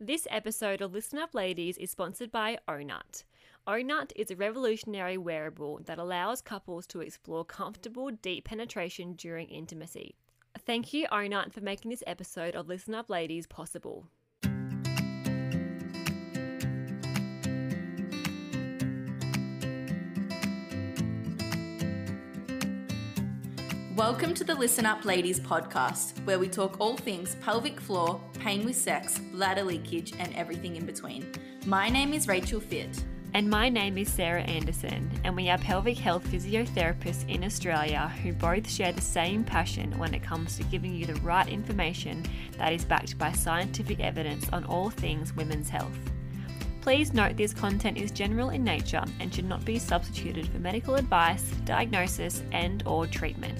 This episode of Listen Up Ladies is sponsored by Ohnut. Ohnut is a revolutionary wearable that allows couples to explore comfortable, deep penetration during intimacy. Thank you, Ohnut, for making this episode of Listen Up Ladies possible. Welcome to the Listen Up Ladies podcast, where we talk all things pelvic floor, pain with sex, bladder leakage, and everything in between. My name is Rachel Fitt. And my name is Sarah Anderson, and we are pelvic health physiotherapists in Australia who both share the same passion when it comes to giving you the right information that is backed by scientific evidence on all things women's health. Please note this content is general in nature and should not be substituted for medical advice, diagnosis, and or treatment.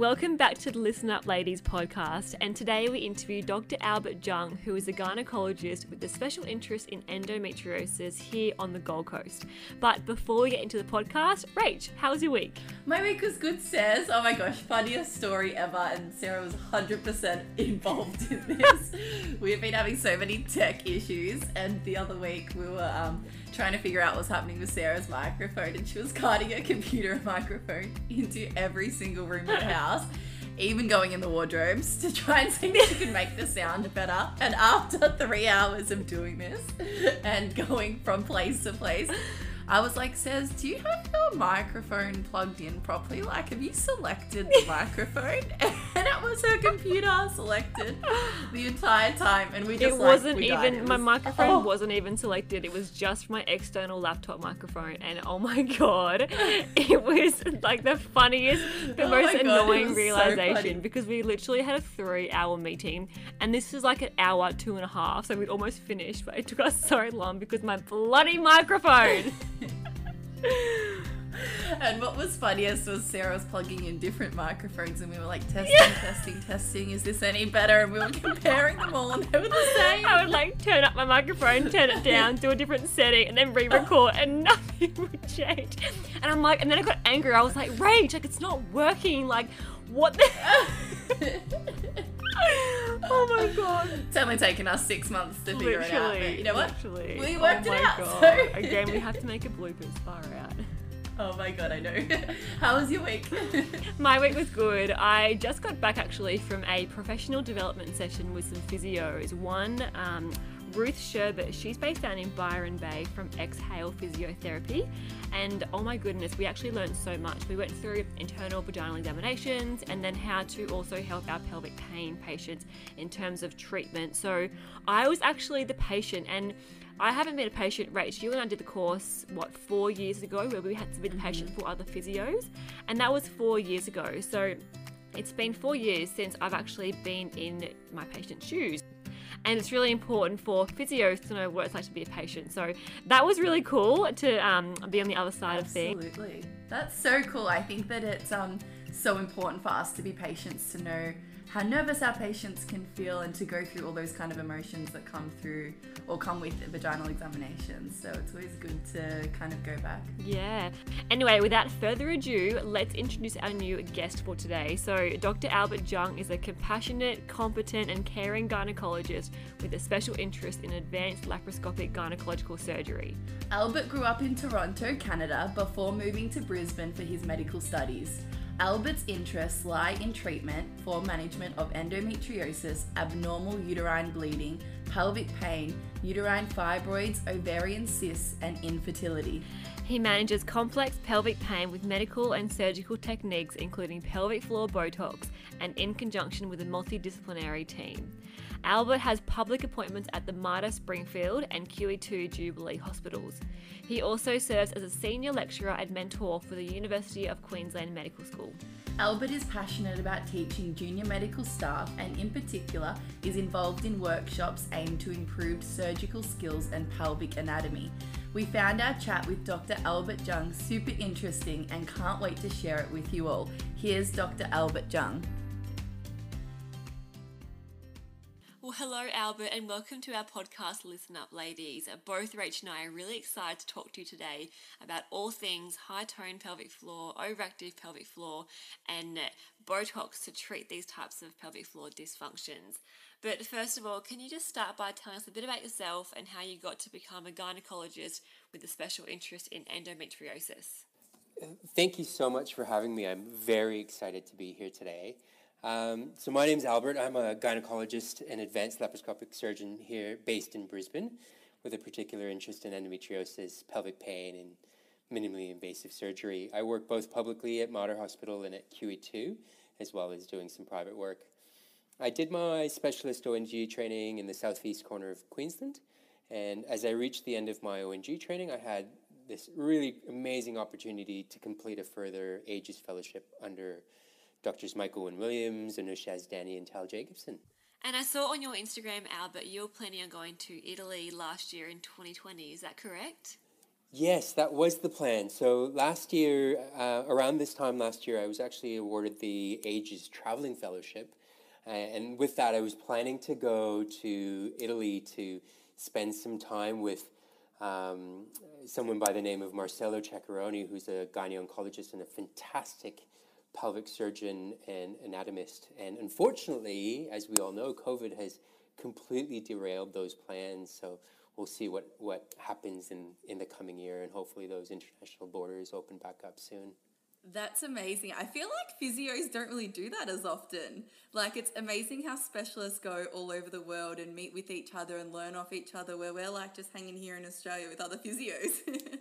Welcome back to the Listen Up Ladies podcast, and today we interview Dr. Albert Jung, who is a gynecologist with a special interest in endometriosis here on the Gold Coast. But before we get into the podcast, Rach, how was your week? My week was good, Says. Oh my gosh, funniest story ever, and Sarah was 100% involved in this. we have been having so many tech issues, and the other week we were um, trying to figure out what's happening with Sarah's microphone, and she was carting a computer and microphone into every single room in the house. Even going in the wardrobes to try and see if she could make the sound better. And after three hours of doing this and going from place to place, I was like, says, do you have your microphone plugged in properly? Like, have you selected the microphone? And it was her computer selected the entire time. And we just it like, wasn't even It my microphone oh. wasn't even selected it was just my external laptop microphone and oh my god it was like the funniest the Oh most God, annoying was so realization because we literally had a three hour meeting and this is like an hour two and a half so we'd almost finished but it took us so long because my bloody microphone And what was funniest was Sarah was plugging in different microphones, and we were like testing, testing, testing. Is this any better? And we were comparing them all, and they were the same. I would like turn up my microphone, turn it down, do a different setting, and then re-record, and nothing would change. And I'm like, and then I got angry. I was like, Rage, like it's not working. Like, what the? oh my god! It's only taken us six months to figure it out. But you know what? Literally. We oh worked oh it out, God. so- Again, we have to make a bloopers far out. Oh my god, I know. How was your week? My week was good. I just got back actually from a professional development session with some physios. One, um, Ruth Sherbert, she's based down in Byron Bay from Exhale Physiotherapy. And oh my goodness, we actually learned so much. We went through internal vaginal examinations and then how to also help our pelvic pain patients in terms of treatment. So I was actually the patient and I haven't been a patient, Rach. You and I did the course, what, four years ago, where we had to be the patient for other physios. And that was four years ago. So it's been four years since I've actually been in my patient's shoes. And it's really important for physios to know what it's like to be a patient. So that was really cool to um, be on the other side of things. Absolutely. That's so cool. I think that it's um, so important for us to be patients to know how nervous our patients can feel and to go through all those kind of emotions that come through or come with vaginal examinations. So it's always good to kind of go back. Yeah. Anyway, without further ado, let's introduce our new guest for today. So, Dr. Albert Jung is a compassionate, competent, and caring gynecologist with a special interest in advanced laparoscopic gynecological surgery. Albert grew up in Toronto, Canada, before moving to Brisbane for his medical studies. Albert's interests lie in treatment for management of endometriosis, abnormal uterine bleeding, pelvic pain, uterine fibroids, ovarian cysts, and infertility. He manages complex pelvic pain with medical and surgical techniques, including pelvic floor Botox, and in conjunction with a multidisciplinary team. Albert has public appointments at the Mater Springfield and QE2 Jubilee hospitals. He also serves as a senior lecturer and mentor for the University of Queensland Medical School. Albert is passionate about teaching junior medical staff and, in particular, is involved in workshops aimed to improve surgical skills and pelvic anatomy. We found our chat with Dr. Albert Jung super interesting and can't wait to share it with you all. Here's Dr. Albert Jung. Well, hello, Albert, and welcome to our podcast, Listen Up Ladies. Uh, both Rach and I are really excited to talk to you today about all things high tone pelvic floor, overactive pelvic floor, and uh, Botox to treat these types of pelvic floor dysfunctions. But first of all, can you just start by telling us a bit about yourself and how you got to become a gynecologist with a special interest in endometriosis? Uh, thank you so much for having me. I'm very excited to be here today. Um, so my name is Albert. I'm a gynecologist and advanced laparoscopic surgeon here based in Brisbane with a particular interest in endometriosis, pelvic pain, and minimally invasive surgery. I work both publicly at Mater Hospital and at QE2, as well as doing some private work. I did my specialist O&G training in the southeast corner of Queensland, and as I reached the end of my O&G training, I had this really amazing opportunity to complete a further AGES fellowship under Doctors Michael Wynn-Williams, Anusha Danny, and Tal Jacobson. And I saw on your Instagram, Albert, you were planning on going to Italy last year in 2020. Is that correct? Yes, that was the plan. So last year, uh, around this time last year, I was actually awarded the AGES Traveling Fellowship. Uh, and with that, I was planning to go to Italy to spend some time with um, someone by the name of Marcello Ceccaroni, who's a gyne oncologist and a fantastic pelvic surgeon and anatomist. And unfortunately, as we all know, COVID has completely derailed those plans. So we'll see what, what happens in, in the coming year, and hopefully those international borders open back up soon. That's amazing. I feel like physios don't really do that as often. Like, it's amazing how specialists go all over the world and meet with each other and learn off each other, where we're like just hanging here in Australia with other physios.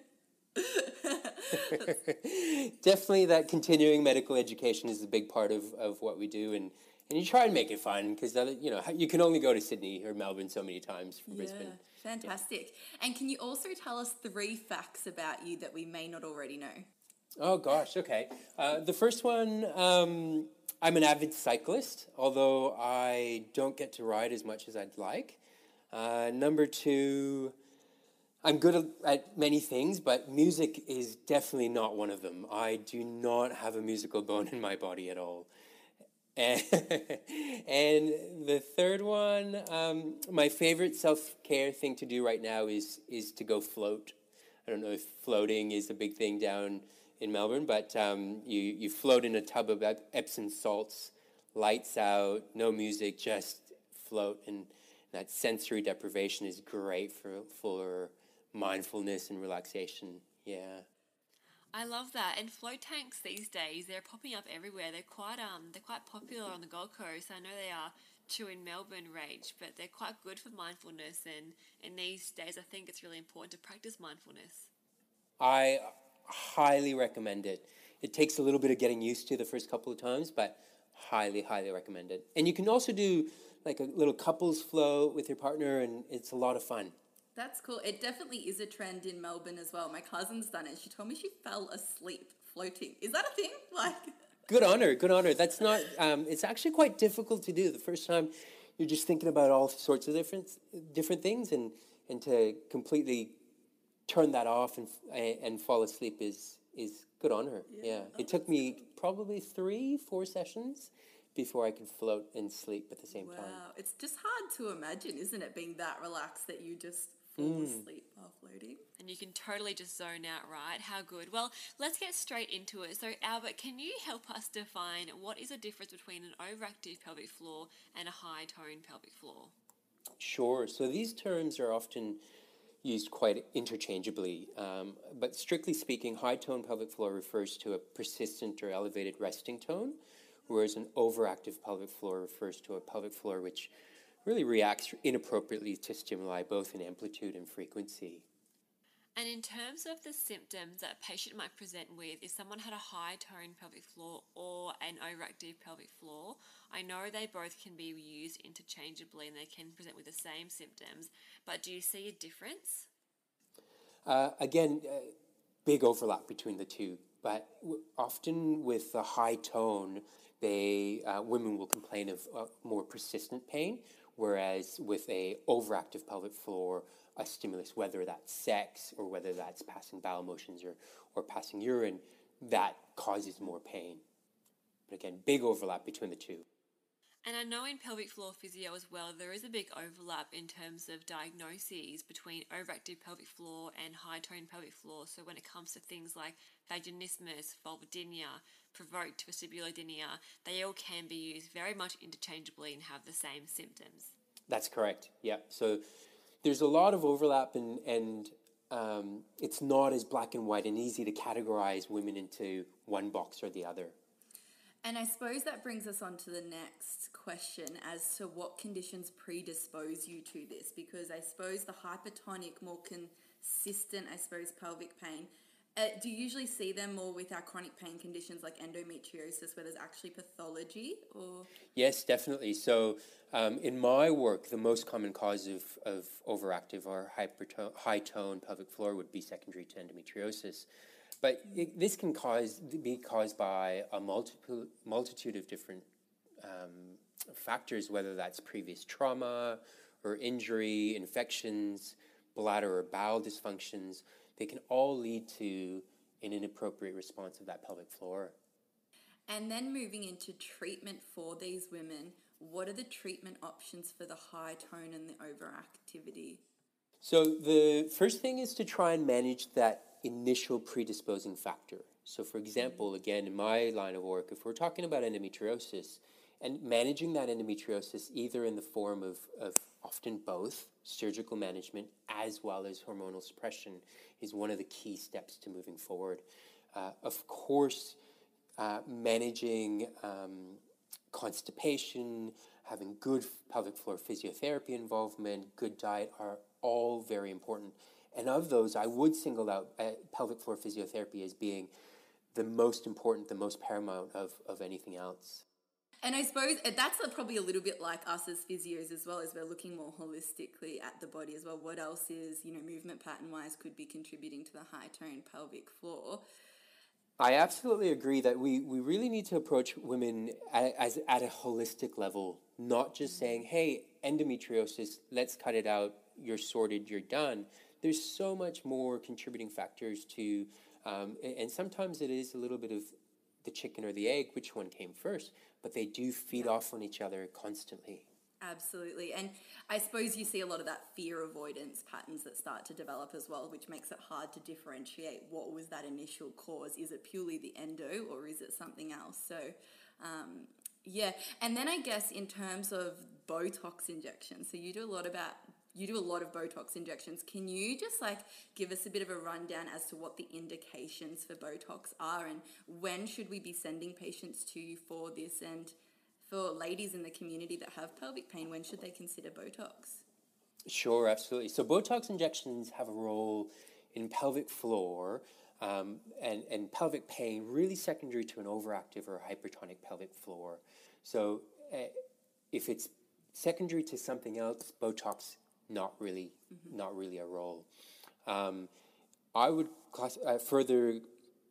Definitely, that continuing medical education is a big part of, of what we do, and, and you try and make it fun because you know you can only go to Sydney or Melbourne so many times from yeah, Brisbane. Fantastic. Yeah. And can you also tell us three facts about you that we may not already know? Oh gosh, okay. Uh, the first one, um, I'm an avid cyclist, although I don't get to ride as much as I'd like. Uh, number two. I'm good at many things, but music is definitely not one of them. I do not have a musical bone in my body at all. And, and the third one, um, my favorite self care thing to do right now is is to go float. I don't know if floating is a big thing down in Melbourne, but um, you you float in a tub of Epsom salts, lights out, no music, just float, and that sensory deprivation is great for for mindfulness and relaxation. Yeah. I love that. And float tanks these days, they're popping up everywhere. They're quite um they're quite popular on the Gold Coast. I know they are too in Melbourne, Rach, but they're quite good for mindfulness and in these days I think it's really important to practice mindfulness. I highly recommend it. It takes a little bit of getting used to the first couple of times, but highly, highly recommend it. And you can also do like a little couples flow with your partner and it's a lot of fun. That's cool. It definitely is a trend in Melbourne as well. My cousin's done it. She told me she fell asleep floating. Is that a thing? Like. Good honor. Good honor. That's not. Um, it's actually quite difficult to do. The first time, you're just thinking about all sorts of different different things, and and to completely turn that off and and fall asleep is is good honor. Yeah. yeah. It took me probably three, four sessions before I could float and sleep at the same wow. time. Wow, it's just hard to imagine, isn't it, being that relaxed that you just fall mm. asleep while floating. And you can totally just zone out, right? How good. Well, let's get straight into it. So, Albert, can you help us define what is the difference between an overactive pelvic floor and a high tone pelvic floor? Sure. So, these terms are often used quite interchangeably, um, but strictly speaking, high tone pelvic floor refers to a persistent or elevated resting tone, whereas an overactive pelvic floor refers to a pelvic floor which really reacts inappropriately to stimuli both in amplitude and frequency. And in terms of the symptoms that a patient might present with, if someone had a high tone pelvic floor or an overactive pelvic floor, I know they both can be used interchangeably and they can present with the same symptoms, but do you see a difference? Uh, again, uh, big overlap between the two, but w- often with the high tone, they uh, women will complain of uh, more persistent pain, Whereas with a overactive pelvic floor, a stimulus, whether that's sex or whether that's passing bowel motions or, or passing urine, that causes more pain. But again, big overlap between the two. And I know in pelvic floor physio as well, there is a big overlap in terms of diagnoses between overactive pelvic floor and high tone pelvic floor. So when it comes to things like vaginismus, vulvodynia, provoked vestibulodynia, they all can be used very much interchangeably and have the same symptoms. That's correct. Yeah. So there's a lot of overlap, and and um, it's not as black and white and easy to categorize women into one box or the other. And I suppose that brings us on to the next question as to what conditions predispose you to this, because I suppose the hypertonic, more consistent, I suppose, pelvic pain. Uh, do you usually see them more with our chronic pain conditions like endometriosis, where there's actually pathology, or? Yes, definitely. So, um, in my work, the most common cause of, of overactive or hypertone, high tone pelvic floor would be secondary to endometriosis. But it, this can cause be caused by a multiple multitude of different um, factors, whether that's previous trauma or injury, infections, bladder or bowel dysfunctions. They can all lead to an inappropriate response of that pelvic floor. And then moving into treatment for these women, what are the treatment options for the high tone and the overactivity? So the first thing is to try and manage that initial predisposing factor. So, for example, again, in my line of work, if we're talking about endometriosis and managing that endometriosis either in the form of, of often both surgical management as well as hormonal suppression is one of the key steps to moving forward. Uh, of course, uh, managing um, constipation, having good pelvic floor physiotherapy involvement, good diet are all very important. And of those, I would single out uh, pelvic floor physiotherapy as being the most important, the most paramount of, of anything else. And I suppose uh, that's probably a little bit like us as physios as well, as we're looking more holistically at the body as well. What else is, you know, movement pattern wise could be contributing to the high tone pelvic floor? I absolutely agree that we, we really need to approach women at, as, at a holistic level, not just saying, hey, endometriosis, let's cut it out, you're sorted, you're done there's so much more contributing factors to, um, and sometimes it is a little bit of the chicken or the egg, which one came first, but they do feed yeah. off on each other constantly. Absolutely. And I suppose you see a lot of that fear avoidance patterns that start to develop as well, which makes it hard to differentiate what was that initial cause. Is it purely the endo or is it something else? So, um, yeah. And then I guess in terms of Botox injections, so you do a lot about you do a lot of Botox injections. Can you just like give us a bit of a rundown as to what the indications for Botox are and when should we be sending patients to you for this? And for ladies in the community that have pelvic pain, when should they consider Botox? Sure, absolutely. So, Botox injections have a role in pelvic floor um, and, and pelvic pain, really secondary to an overactive or hypertonic pelvic floor. So, uh, if it's secondary to something else, Botox not really, mm-hmm. not really a role. Um, I would class, uh, further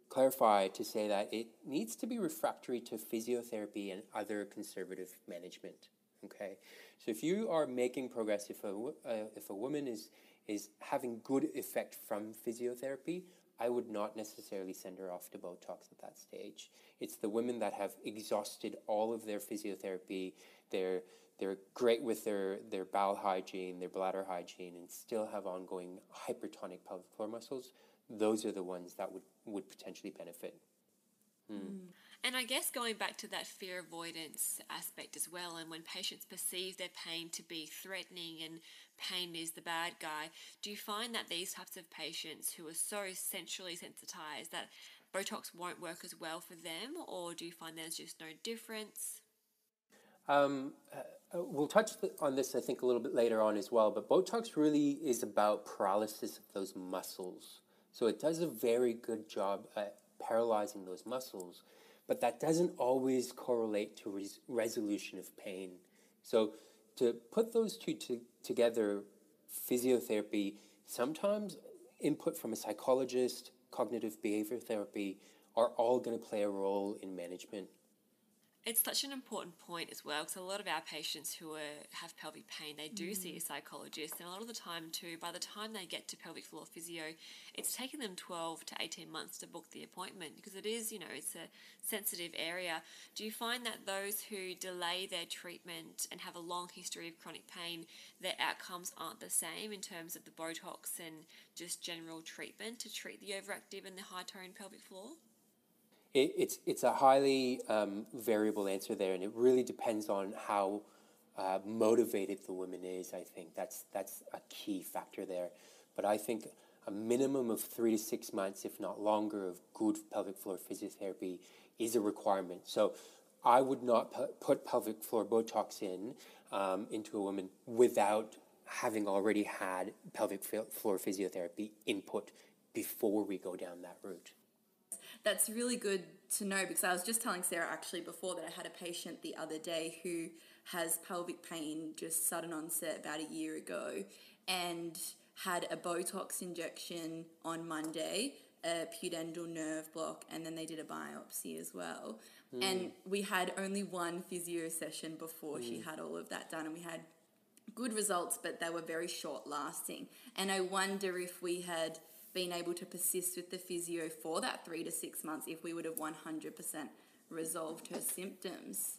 clarify to say that it needs to be refractory to physiotherapy and other conservative management. Okay, so if you are making progress, if a uh, if a woman is is having good effect from physiotherapy, I would not necessarily send her off to Botox at that stage. It's the women that have exhausted all of their physiotherapy, their they're great with their, their bowel hygiene, their bladder hygiene, and still have ongoing hypertonic pelvic floor muscles, those are the ones that would, would potentially benefit. Mm. And I guess going back to that fear avoidance aspect as well, and when patients perceive their pain to be threatening and pain is the bad guy, do you find that these types of patients who are so centrally sensitized that Botox won't work as well for them, or do you find there's just no difference? Um, uh, uh, we'll touch on this, I think, a little bit later on as well, but Botox really is about paralysis of those muscles. So it does a very good job at paralyzing those muscles, but that doesn't always correlate to res- resolution of pain. So to put those two to, together, physiotherapy, sometimes input from a psychologist, cognitive behavior therapy, are all going to play a role in management It's such an important point as well because a lot of our patients who are, have pelvic pain, they do see a mm. psychologist, and a lot of the time too, by the time they get to pelvic floor physio, it's taken them 12 to 18 months to book the appointment because it is, you know, it's a sensitive area. Do you find that those who delay their treatment and have a long history of chronic pain, their outcomes aren't the same in terms of the Botox and just general treatment to treat the overactive and the high tone pelvic floor? It, it's it's a highly um, variable answer there, and it really depends on how uh, motivated the woman is. I think that's that's a key factor there. But I think a minimum of three to six months, if not longer, of good pelvic floor physiotherapy is a requirement. So I would not put pelvic floor Botox in um, into a woman without having already had pelvic floor physiotherapy input before we go down that route that's really good to know because I was just telling Sarah actually before that I had a patient the other day who has pelvic pain just sudden onset about a year ago and had a Botox injection on Monday, a pudendal nerve block, and then they did a biopsy as well. Mm. And we had only one physio session before mm. she had all of that done, and we had good results, but they were very short lasting. And I wonder if we had been able to persist with the physio for that three to six months if we would have 100% resolved her symptoms.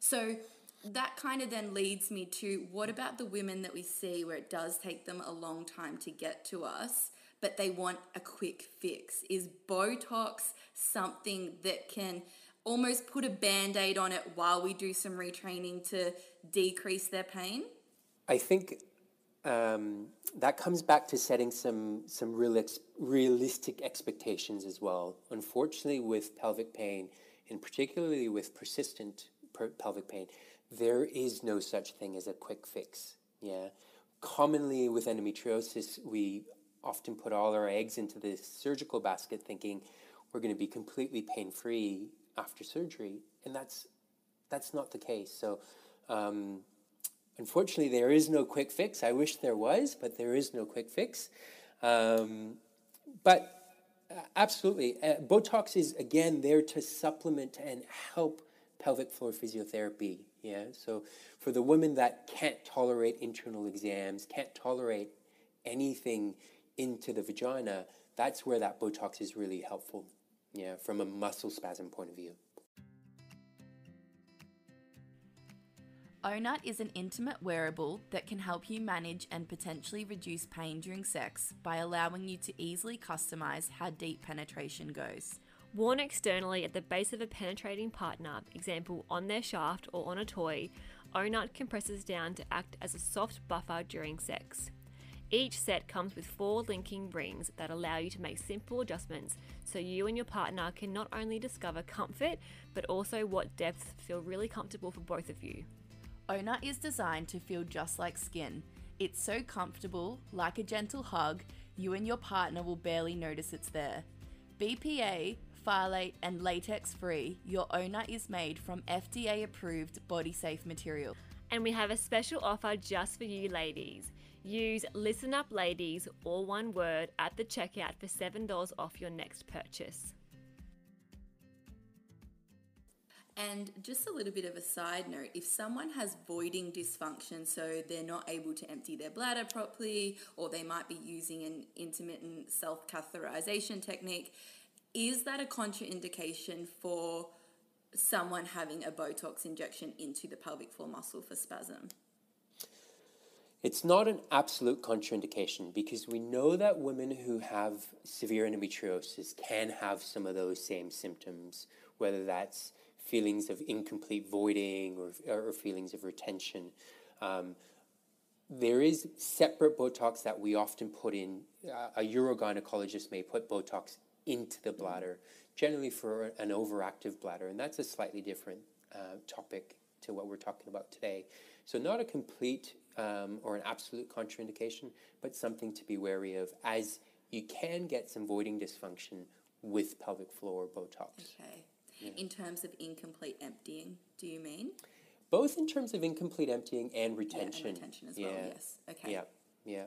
So that kind of then leads me to what about the women that we see where it does take them a long time to get to us, but they want a quick fix? Is Botox something that can almost put a band aid on it while we do some retraining to decrease their pain? I think um, that comes back to setting some some real ex- realistic expectations as well. Unfortunately, with pelvic pain, and particularly with persistent per- pelvic pain, there is no such thing as a quick fix. Yeah, commonly with endometriosis, we often put all our eggs into the surgical basket, thinking we're going to be completely pain free after surgery, and that's that's not the case. So. Um, Unfortunately, there is no quick fix. I wish there was, but there is no quick fix. Um, but uh, absolutely, uh, Botox is again there to supplement and help pelvic floor physiotherapy. Yeah, so for the women that can't tolerate internal exams, can't tolerate anything into the vagina, that's where that Botox is really helpful. Yeah, from a muscle spasm point of view. Ohnut is an intimate wearable that can help you manage and potentially reduce pain during sex by allowing you to easily customize how deep penetration goes. Worn externally at the base of a penetrating partner, example on their shaft or on a toy, Ohnut compresses down to act as a soft buffer during sex. Each set comes with four linking rings that allow you to make simple adjustments so you and your partner can not only discover comfort but also what depths feel really comfortable for both of you. Ohnut is designed to feel just like skin. It's so comfortable, like a gentle hug, you and your partner will barely notice it's there. BPA, phthalate, and latex free, your Ohnut is made from FDA approved body safe material. And we have a special offer just for you ladies. Use Listen Up Ladies, all one word, at the checkout for $7 off your next purchase. And just a little bit of a side note if someone has voiding dysfunction, so they're not able to empty their bladder properly, or they might be using an intermittent self catheterization technique, is that a contraindication for someone having a Botox injection into the pelvic floor muscle for spasm? It's not an absolute contraindication because we know that women who have severe endometriosis can have some of those same symptoms, whether that's feelings of incomplete voiding or, or feelings of retention. Um, there is separate Botox that we often put in. Uh, a urogynecologist may put Botox into the bladder, generally for an overactive bladder, and that's a slightly different uh, topic to what we're talking about today. So, not a complete um, or an absolute contraindication, but something to be wary of as you can get some voiding dysfunction with pelvic floor Botox. Okay yeah. in terms of incomplete emptying, do you mean? Both in terms of incomplete emptying and retention. Yeah, and retention as yeah. well, yes. Okay. Yeah, yeah.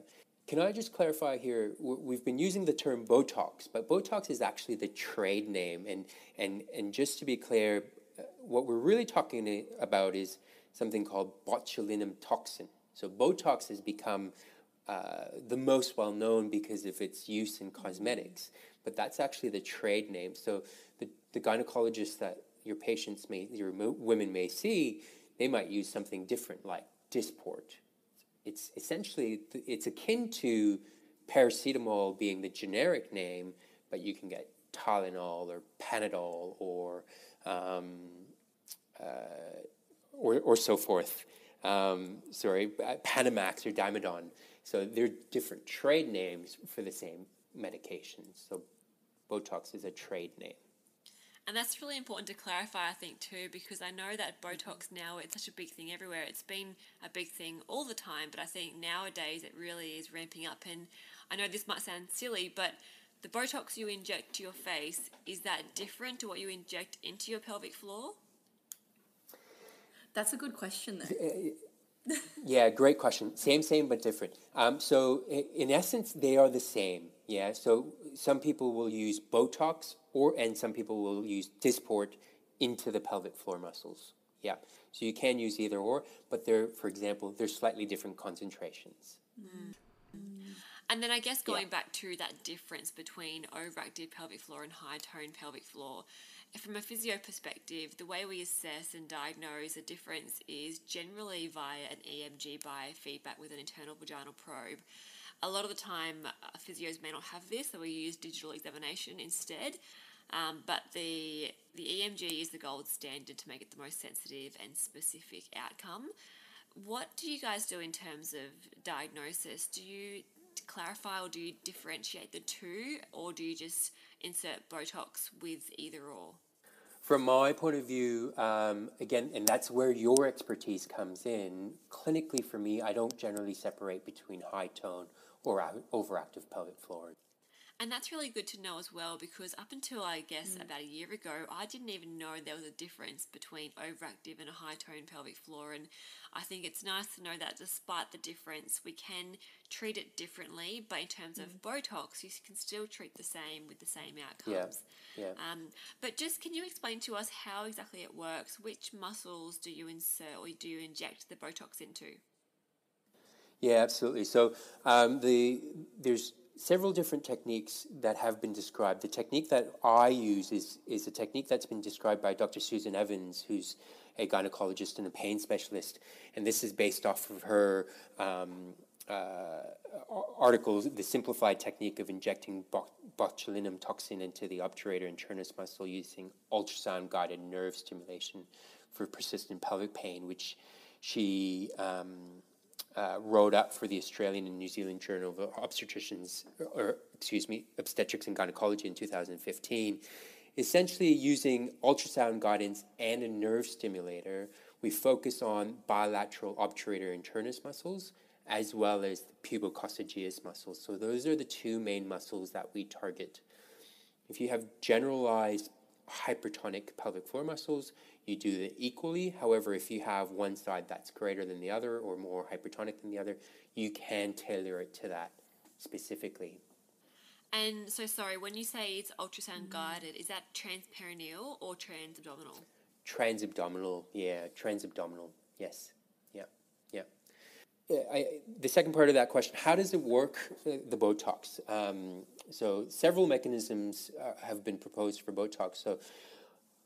Can I just clarify here? We've been using the term Botox, but Botox is actually the trade name. And, and, and just to be clear, uh, what we're really talking about is something called botulinum toxin. So Botox has become uh, the most well known because of its use in cosmetics, but that's actually the trade name. So the, the gynecologists that your patients may, your women may see, they might use something different like Dysport. It's essentially it's akin to paracetamol being the generic name, but you can get Tylenol or Panadol or um, uh, or, or so forth. Um, sorry, uh, Panamax or Dymadon. So they're different trade names for the same medications. So Botox is a trade name. And that's really important to clarify, I think, too, because I know that Botox now it's such a big thing everywhere. It's been a big thing all the time, but I think nowadays it really is ramping up. And I know this might sound silly, but the Botox you inject to your face is that different to what you inject into your pelvic floor? That's a good question, though. Yeah, great question. Same, same, but different. Um, so, in essence, they are the same. Yeah. So, some people will use Botox, or and some people will use Dysport into the pelvic floor muscles. Yeah. So you can use either or, but they're, for example, they're slightly different concentrations. Mm. And then I guess going back to that difference between overactive pelvic floor and high tone pelvic floor, from a physio perspective, the way we assess and diagnose the difference is generally via an EMG biofeedback with an internal vaginal probe. A lot of the time, uh, physios may not have this, so we use digital examination instead. Um, but the the EMG is the gold standard to make it the most sensitive and specific outcome. What do you guys do in terms of diagnosis? Do you clarify or do you differentiate the two, or do you just insert Botox with either or? From my point of view, um, again, and that's where your expertise comes in. Clinically, for me, I don't generally separate between high tone or overactive pelvic floor. And that's really good to know as well because up until I guess about a year ago, I didn't even know there was a difference between overactive and a high tone pelvic floor. And I think it's nice to know that despite the difference, we can treat it differently. But in terms of Botox, you can still treat the same with the same outcomes. Yeah. Um, but just can you explain to us how exactly it works? Which muscles do you insert or do you inject the Botox into? Yeah, absolutely. So um, the there's several different techniques that have been described. The technique that I use is is a technique that's been described by Dr. Susan Evans, who's a gynecologist and a pain specialist, and this is based off of her. Um, uh, article, the simplified technique of injecting bot- botulinum toxin into the obturator internus muscle using ultrasound guided nerve stimulation for persistent pelvic pain, which she um, uh, wrote up for the Australian and New Zealand Journal of Obstetricians, or excuse me, Obstetrics and Gynecology in 2015. Essentially, using ultrasound guidance and a nerve stimulator, we focus on bilateral obturator internus muscles as well as the pubococcygeus muscles. So those are the two main muscles that we target. If you have generalized hypertonic pelvic floor muscles, you do it equally. However, if you have one side that's greater than the other or more hypertonic than the other, you can tailor it to that specifically. And so, sorry, when you say it's ultrasound guided, is that transperineal or transabdominal? Transabdominal, yeah, transabdominal, yes, I, the second part of that question, how does it work, uh, the Botox? Um, so several mechanisms uh, have been proposed for Botox. So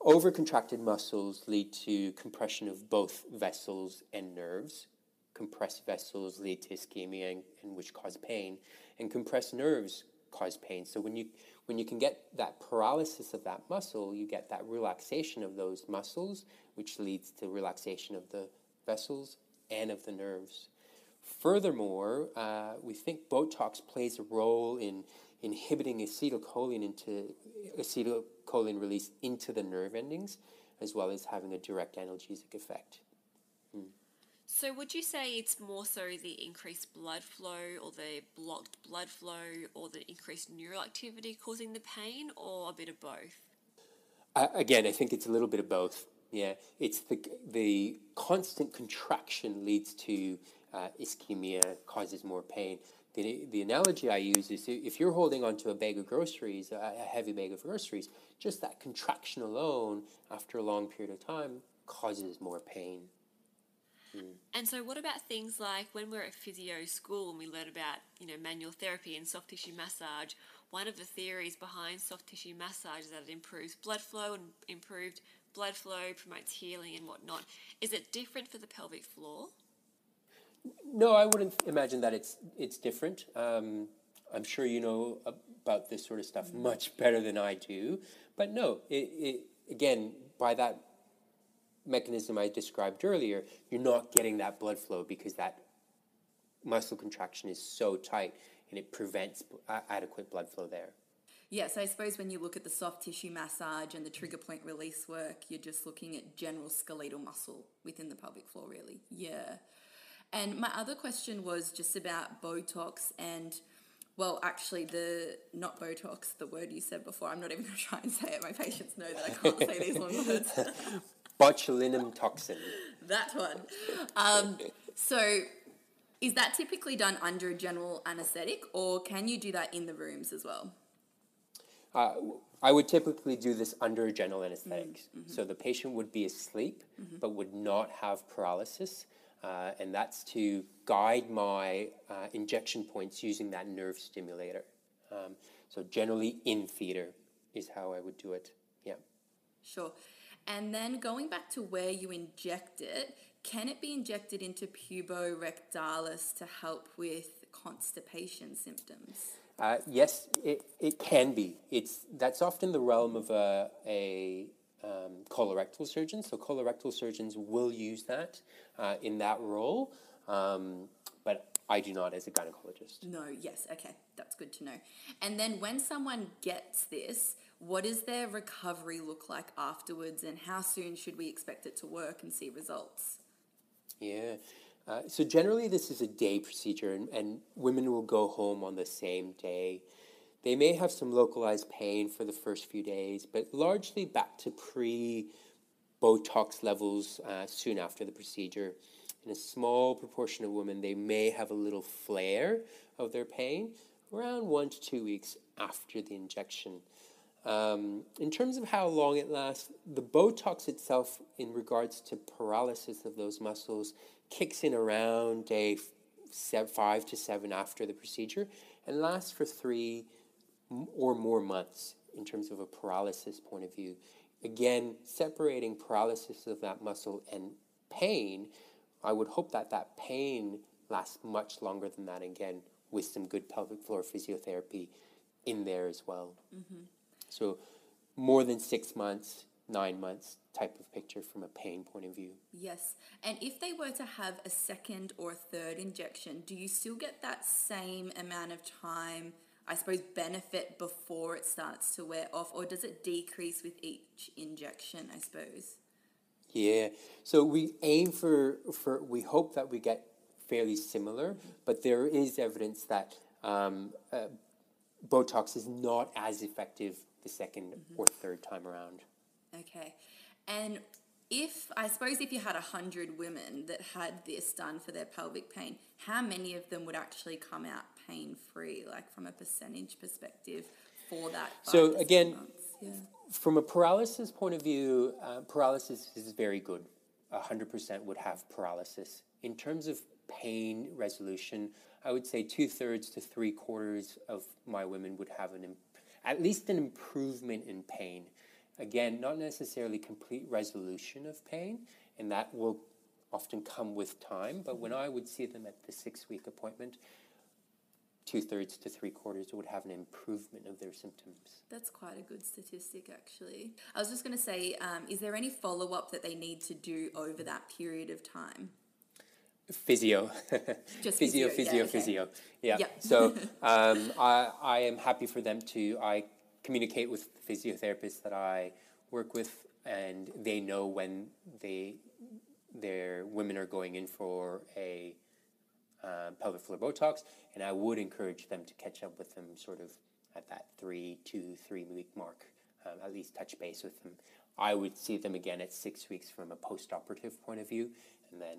overcontracted muscles lead to compression of both vessels and nerves. Compressed vessels lead to ischemia and, and which cause pain, and compressed nerves cause pain. So when you when you can get that paralysis of that muscle, you get that relaxation of those muscles, which leads to relaxation of the vessels and of the nerves. Furthermore, uh, we think Botox plays a role in inhibiting acetylcholine into acetylcholine release into the nerve endings, as well as having a direct analgesic effect. So, would you say it's more so the increased blood flow or the blocked blood flow or the increased neural activity causing the pain, or a bit of both? Uh, again, I think it's a little bit of both. Yeah, it's the the constant contraction leads to uh, ischemia, causes more pain. the, the analogy I use is if you're holding onto a bag of groceries, a, heavy bag of groceries, just that contraction alone after a long period of time causes more pain. And so, what about things like when we're at physio school and we learn about, you know, manual therapy and soft tissue massage? One of the theories behind soft tissue massage is that it improves blood flow and improved blood flow promotes healing and whatnot. Is it different for the pelvic floor? No, I wouldn't imagine that it's it's different. Um, I'm sure you know about this sort of stuff much better than I do. But no, it, it again by that mechanism I described earlier, you're not getting that blood flow because that muscle contraction is so tight and it prevents adequate blood flow there. Yes, I suppose when you look at the soft tissue massage and the trigger point release work, you're just looking at general skeletal muscle within the pelvic floor, really. Yeah. And my other question was just about Botox and well, actually, the not Botox, the word you said before. I'm not even going to try and say it. My patients know that I can't say these long words. Botulinum toxin. that one. Um, so, is that typically done under a general anaesthetic, or can you do that in the rooms as well? Uh, I would typically do this under general anesthetic. Mm-hmm. So the patient would be asleep, mm-hmm. but would not have paralysis. Uh, and that's to guide my uh, injection points using that nerve stimulator. Um, so generally in theater is how I would do it. Yeah. Sure. And then going back to where you inject it, can it be injected into puborectalis to help with constipation symptoms? Uh, yes, it, it can be. It's that's often the realm of a, a um, colorectal surgeons. So colorectal surgeons will use that uh, in that role, um, but I do not as a gynecologist. No, yes, okay, that's good to know. And then when someone gets this, what does their recovery look like afterwards, and how soon should we expect it to work and see results? Yeah. Uh, so generally, this is a day procedure, and, and women will go home on the same day. They may have some localized pain for the first few days, but largely back to pre Botox levels uh, soon after the procedure. In a small proportion of women, they may have a little flare of their pain around one to two weeks after the injection. Um, in terms of how long it lasts, the Botox itself, in regards to paralysis of those muscles, kicks in around day five to seven after the procedure and lasts for three or more months in terms of a paralysis point of view. Again, separating paralysis of that muscle and pain, I would hope that that pain lasts much longer than that again with some good pelvic floor physiotherapy in there as well. Mm-hmm. So, more than six months, nine months type of picture from a pain point of view. Yes. And if they were to have a second or a third injection, do you still get that same amount of time? I suppose, benefit before it starts to wear off, or does it decrease with each injection, I suppose? Yeah. So we aim for, for we hope that we get fairly similar, but there is evidence that um, uh, Botox is not as effective the 2nd mm-hmm. or third time around. Okay. And if I suppose if you had a hundred women that had this done for their pelvic pain, how many of them would actually come out pain free, like from a percentage perspective for that? So again, yeah. from a paralysis point of view, uh, paralysis is very good. hundred percent would have paralysis. In terms of pain resolution, I would say two thirds to three quarters of my women would have an at least an improvement in pain. Again, not necessarily complete resolution of pain, and that will often come with time. But when I would see them at the six week appointment, two thirds to three quarters would have an improvement of their symptoms. That's quite a good statistic, actually. I was just going to say, um, is there any follow up that they need to do over that period of time? Physio, just physio, physio, physio, yeah, okay. physio. Yeah. Yep. so um, I, I am happy for them to. I communicate with the physiotherapists that I work with, and they know when they their women are going in for a uh, pelvic floor Botox, and I would encourage them to catch up with them sort of at that three, two, three week mark, um, at least touch base with them. I would see them again at six weeks from a post operative point of view, and then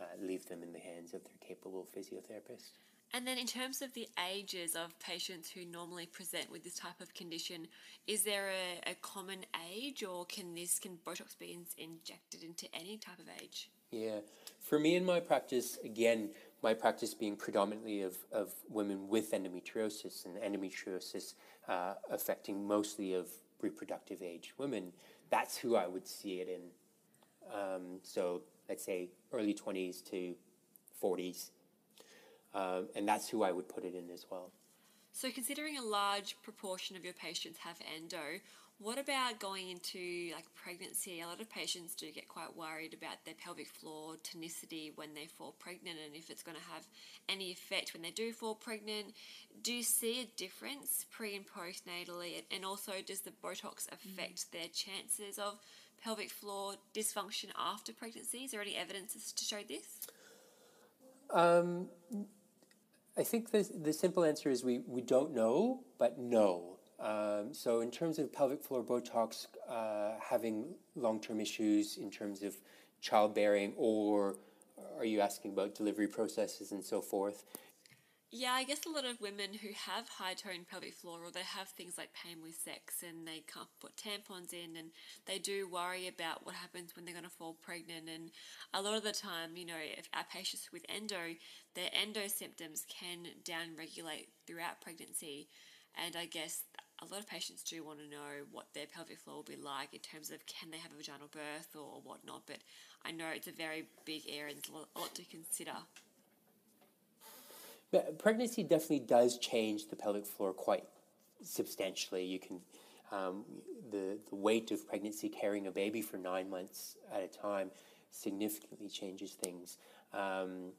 uh, leave them in the hands of their capable physiotherapist. And then, in terms of the ages of patients who normally present with this type of condition, is there a, a common age, or can this can Botox be in- injected into any type of age? Yeah. For me in my practice, again, my practice being predominantly of, of women with endometriosis and endometriosis uh, affecting mostly of reproductive age women, that's who I would see it in. Um, so let's say early 20s to 40s. Um, and that's who I would put it in as well. So, considering a large proportion of your patients have endo, what about going into like pregnancy? A lot of patients do get quite worried about their pelvic floor tonicity when they fall pregnant and if it's going to have any effect when they do fall pregnant. Do you see a difference pre and postnatally? And also, does the Botox affect their chances of pelvic floor dysfunction after pregnancy? Is there any evidence to show this? Um, I think the, the simple answer is we, we don't know, but no. Um, so, in terms of pelvic floor Botox uh, having long term issues in terms of childbearing, or are you asking about delivery processes and so forth? Yeah, I guess a lot of women who have high toned pelvic floor or they have things like pain with sex and they can't put tampons in and they do worry about what happens when they're going to fall pregnant. And a lot of the time, you know, if our patients with endo, their endo symptoms can down regulate throughout pregnancy. And I guess a lot of patients do want to know what their pelvic floor will be like in terms of can they have a vaginal birth or whatnot. But I know it's a very big area and there's a lot to consider. But pregnancy definitely does change the pelvic floor quite substantially. You can um, the the weight of pregnancy, carrying a baby for nine months at a time, significantly changes things. Um,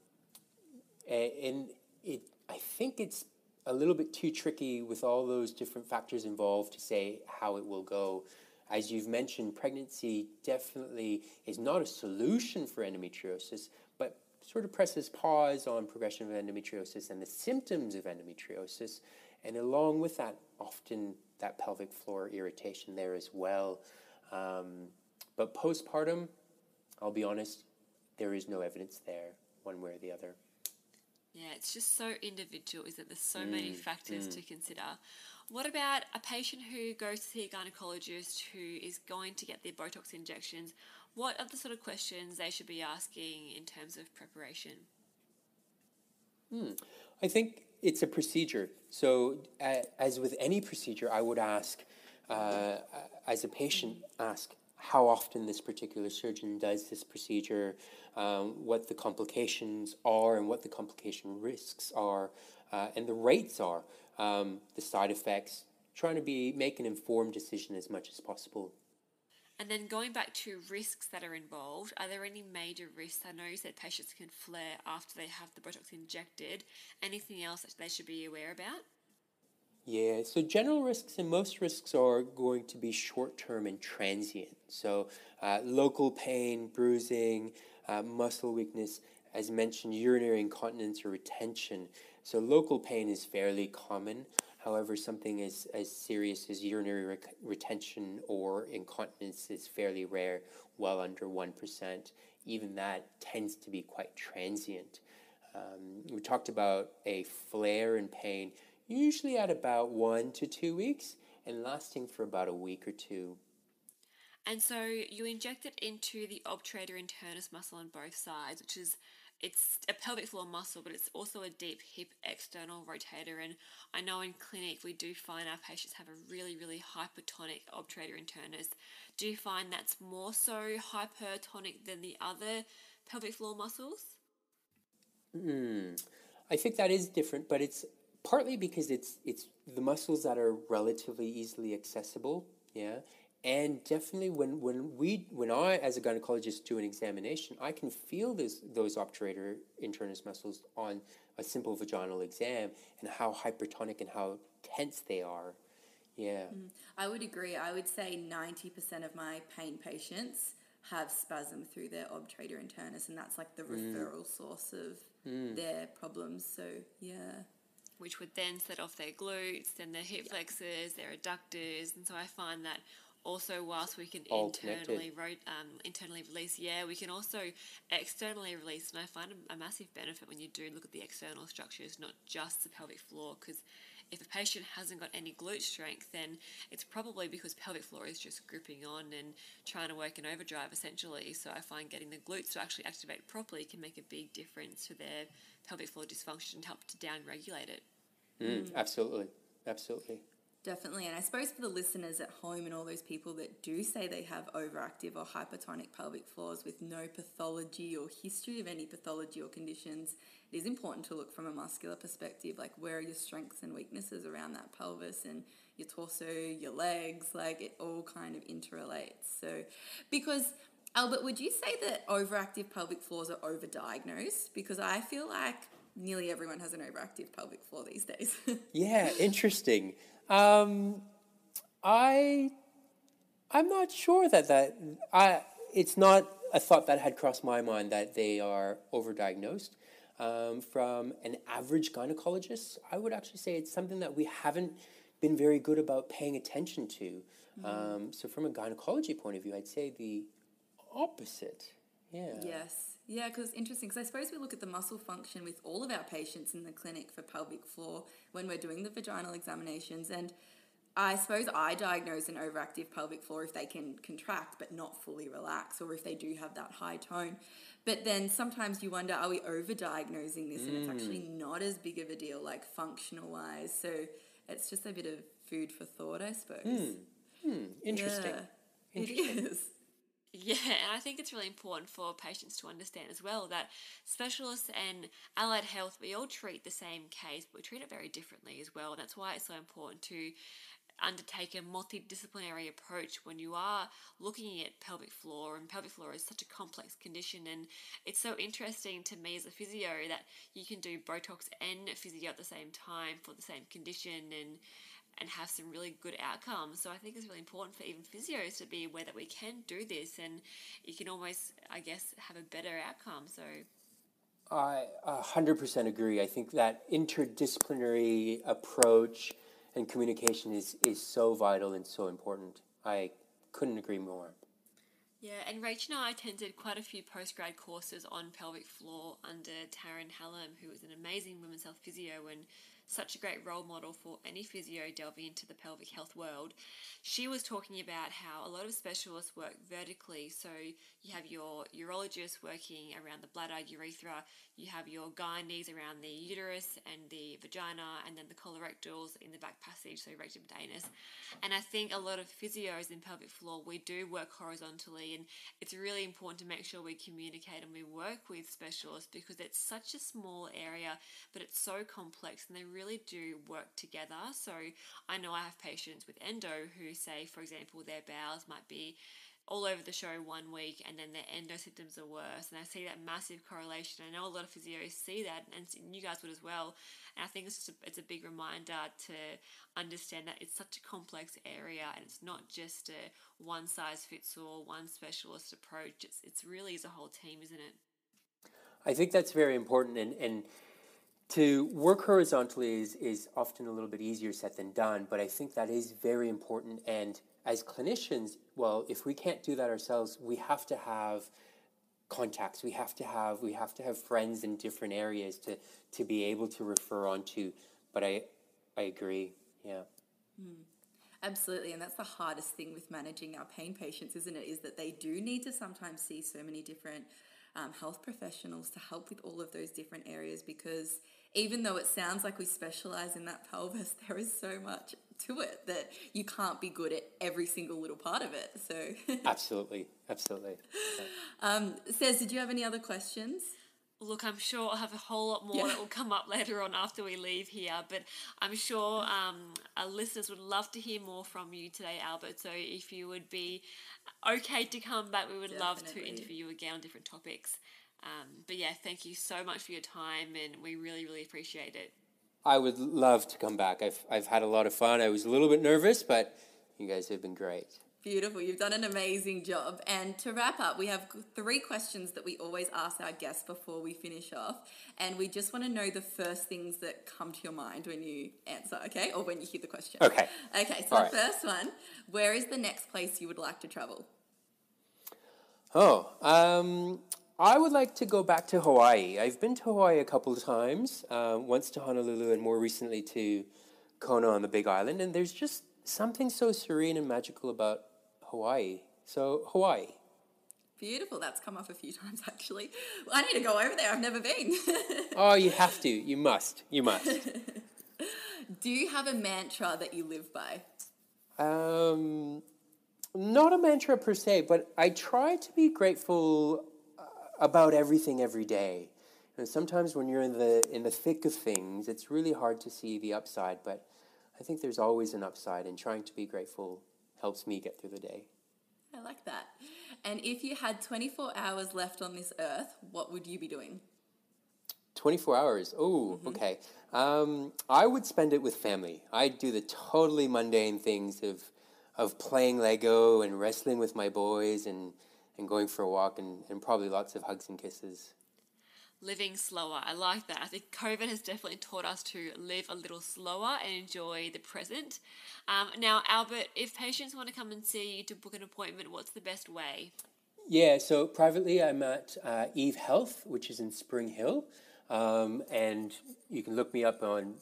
and it, I think it's a little bit too tricky with all those different factors involved to say how it will go. As you've mentioned, pregnancy definitely is not a solution for endometriosis, but sort of presses pause on progression of endometriosis and the symptoms of endometriosis, and along with that, often that pelvic floor irritation there as well. Um, but postpartum, I'll be honest, there is no evidence there, one way or the other. Yeah, it's just so individual, is it? There's so mm, many factors mm. to consider. What about a patient who goes to see a gynecologist who is going to get their Botox injections? What are the sort of questions they should be asking in terms of preparation? Hmm. I think it's a procedure. So, uh, as with any procedure, I would ask, uh, as a patient, ask how often this particular surgeon does this procedure, um, what the complications are, and what the complication risks are, uh, and the rates are, um, the side effects. Trying to be make an informed decision as much as possible. And then going back to risks that are involved, are there any major risks? I know you said patients can flare after they have the Botox injected. Anything else that they should be aware about? Yeah, so general risks and most risks are going to be short term and transient. So, uh, local pain, bruising, uh, muscle weakness, as mentioned, urinary incontinence or retention. So, local pain is fairly common. However, something as, as serious as urinary rec- retention or incontinence is fairly rare, well under 1%. Even that tends to be quite transient. Um, we talked about a flare in pain, usually at about one to two weeks and lasting for about a week or two. And so you inject it into the obturator internus muscle on both sides, which is it's a pelvic floor muscle, but it's also a deep hip external rotator. And I know in clinic we do find our patients have a really, really hypertonic obturator internus. Do you find that's more so hypertonic than the other pelvic floor muscles? Hmm. I think that is different, but it's partly because it's it's the muscles that are relatively easily accessible, yeah, and definitely when, when we when I as a gynecologist do an examination, I can feel this those obturator internus muscles on a simple vaginal exam and how hypertonic and how tense they are. Yeah. Mm, I would agree. I would say 90% of my pain patients have spasm through their obturator internus and that's like the mm. referral source of mm. their problems. So, yeah which would then set off their glutes, then their hip flexors, their adductors, and so I find that also whilst we can All internally ro- um, internally release, yeah, we can also externally release. And I find a, a massive benefit when you do look at the external structures, not just the pelvic floor, because if a patient hasn't got any glute strength, then it's probably because pelvic floor is just gripping on and trying to work in overdrive essentially. So I find getting the glutes to actually activate properly can make a big difference to their pelvic floor dysfunction and help to downregulate it. Mm, absolutely, absolutely. Definitely. And I suppose for the listeners at home and all those people that do say they have overactive or hypertonic pelvic floors with no pathology or history of any pathology or conditions, it is important to look from a muscular perspective like where are your strengths and weaknesses around that pelvis and your torso, your legs, like it all kind of interrelates. So, because Albert, would you say that overactive pelvic floors are overdiagnosed? Because I feel like nearly everyone has an overactive pelvic floor these days. Yeah, interesting. Um, I I'm not sure that that I it's not a thought that had crossed my mind that they are overdiagnosed. Um, from an average gynecologist, I would actually say it's something that we haven't been very good about paying attention to. Um, so, from a gynecology point of view, I'd say the opposite. Yeah. Yes. Yeah, because it's interesting. Because I suppose we look at the muscle function with all of our patients in the clinic for pelvic floor when we're doing the vaginal examinations. And I suppose I diagnose an overactive pelvic floor if they can contract but not fully relax, or if they do have that high tone. But then sometimes you wonder, are we overdiagnosing this? And it's actually mm. not as big of a deal, like functional wise. So it's just a bit of food for thought, I suppose. Hmm. Hmm. Interesting. Yeah, it is. Yeah, and I think it's really important for patients to understand as well that specialists and allied health, we all treat the same case, but we treat it very differently as well. And that's why it's so important to undertake a multidisciplinary approach when you are looking at pelvic floor and pelvic floor is such a complex condition and it's so interesting to me as a physio that you can do botox and physio at the same time for the same condition and and have some really good outcomes. So I think it's really important for even physios to be aware that we can do this and you can almost, I guess, have a better outcome. So I a hundred percent agree. I think that interdisciplinary approach and communication is, is so vital and so important. I couldn't agree more. yeah, and Rach and I attended quite a few postgrad courses on pelvic floor under Taryn Hallam, who is an amazing women's health physio and such a great role model for any physio delving into the pelvic health world. She was talking about how a lot of specialists work vertically. So you have your urologist working around the bladder, urethra, you have your gynaes around the uterus and the vagina, and then the colorectals in the back passage, so rectum and anus. And I think a lot of physios in pelvic floor, we do work horizontally, and it's really important to make sure we communicate and we work with specialists because it's such a small area, but it's so complex, and they do work together. So I know I have patients with endo who say, for example, their bowels might be all over the show one week and then their endo symptoms are worse. And I see that massive correlation. I know a lot of physios see that and you guys would as well. And I think it's just a, it's a big reminder to understand that it's such a complex area and it's not just a one size fits all, one specialist approach. It's, it's really as a whole team, isn't it? I think that's very important and, and to work horizontally is, is often a little bit easier said than done, but I think that is very important. And as clinicians, well, if we can't do that ourselves, we have to have contacts. We have to have we have to have friends in different areas to to be able to refer on to. But I I agree. Yeah. Absolutely, and that's the hardest thing with managing our pain patients, isn't it? Is that they do need to sometimes see so many different um, health professionals to help with all of those different areas because even though it sounds like we specialize in that pelvis, there is so much to it that you can't be good at every single little part of it. So, Absolutely. Absolutely. um, Says, did you have any other questions? Look, I'm sure I'll have a whole lot more Yeah. that will come up later on after we leave here, but I'm sure um, our listeners would love to hear more from you today, Albert. So if you would be okay to come back, we would love to interview you again on different topics. Um, but yeah, thank you so much for your time, and we really, really appreciate it. I would love to come back. I've I've had a lot of fun. I was a little bit nervous, but you guys have been great. Beautiful. You've done an amazing job. And to wrap up, we have three questions that we always ask our guests before we finish off. And we just want to know the first things that come to your mind when you answer, okay? Or when you hear the question. Okay. Okay, so All the right. first one where is the next place you would like to travel? Oh, um, I would like to go back to Hawaii. I've been to Hawaii a couple of times, uh, once to Honolulu and more recently to Kona on the Big Island, and there's just something so serene and magical about Hawaii. So, Hawaii. Beautiful. That's come up a few times actually. I need to go over there. I've never been. Oh, you have to. You must. You must. Do you have a mantra that you live by? Um, not a mantra per se, but I try to be grateful about everything every day. And sometimes when you're in the in the thick of things, it's really hard to see the upside. But I think there's always an upside, and trying to be grateful helps me get through the day. I like that. And if you had 24 hours left on this earth, what would you be doing? 24 hours. Oh, okay. Um, I would spend it with family. I'd do the totally mundane things of of playing Lego and wrestling with my boys and, and going for a walk and, and probably lots of hugs and kisses. living slower. I like that. I think COVID has definitely taught us to live a little slower and enjoy the present. Um, now, Albert, if patients want to come and see you to book an appointment, what's the best way? Yeah, so privately I'm at uh, Eve Health, which is in Spring Hill. Um, and you can look me up on,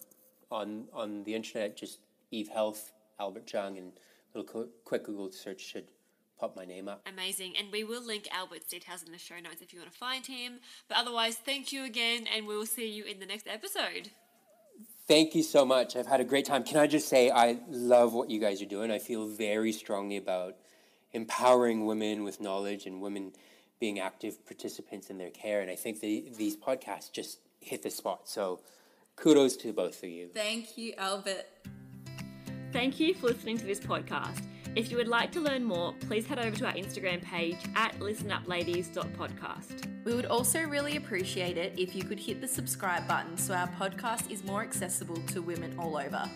on, on the internet, just Eve Health, Albert Chung, and a little qu- quick Google search should pop my name up. Amazing. And we will link Albert's details in the show notes if you want to find him. But otherwise, thank you again, and we will see you in the next episode. Thank you so much. I've had a great time. Can I just say, I love what you guys are doing. I feel very strongly about empowering women with knowledge and women being active participants in their care. And I think the, these podcasts just hit the spot. So kudos to both of you. Thank you, Albert. Thank you for listening to this podcast. If you would like to learn more, please head over to our Instagram page at listenupladies.podcast. We would also really appreciate it if you could hit the subscribe button so our podcast is more accessible to women all over.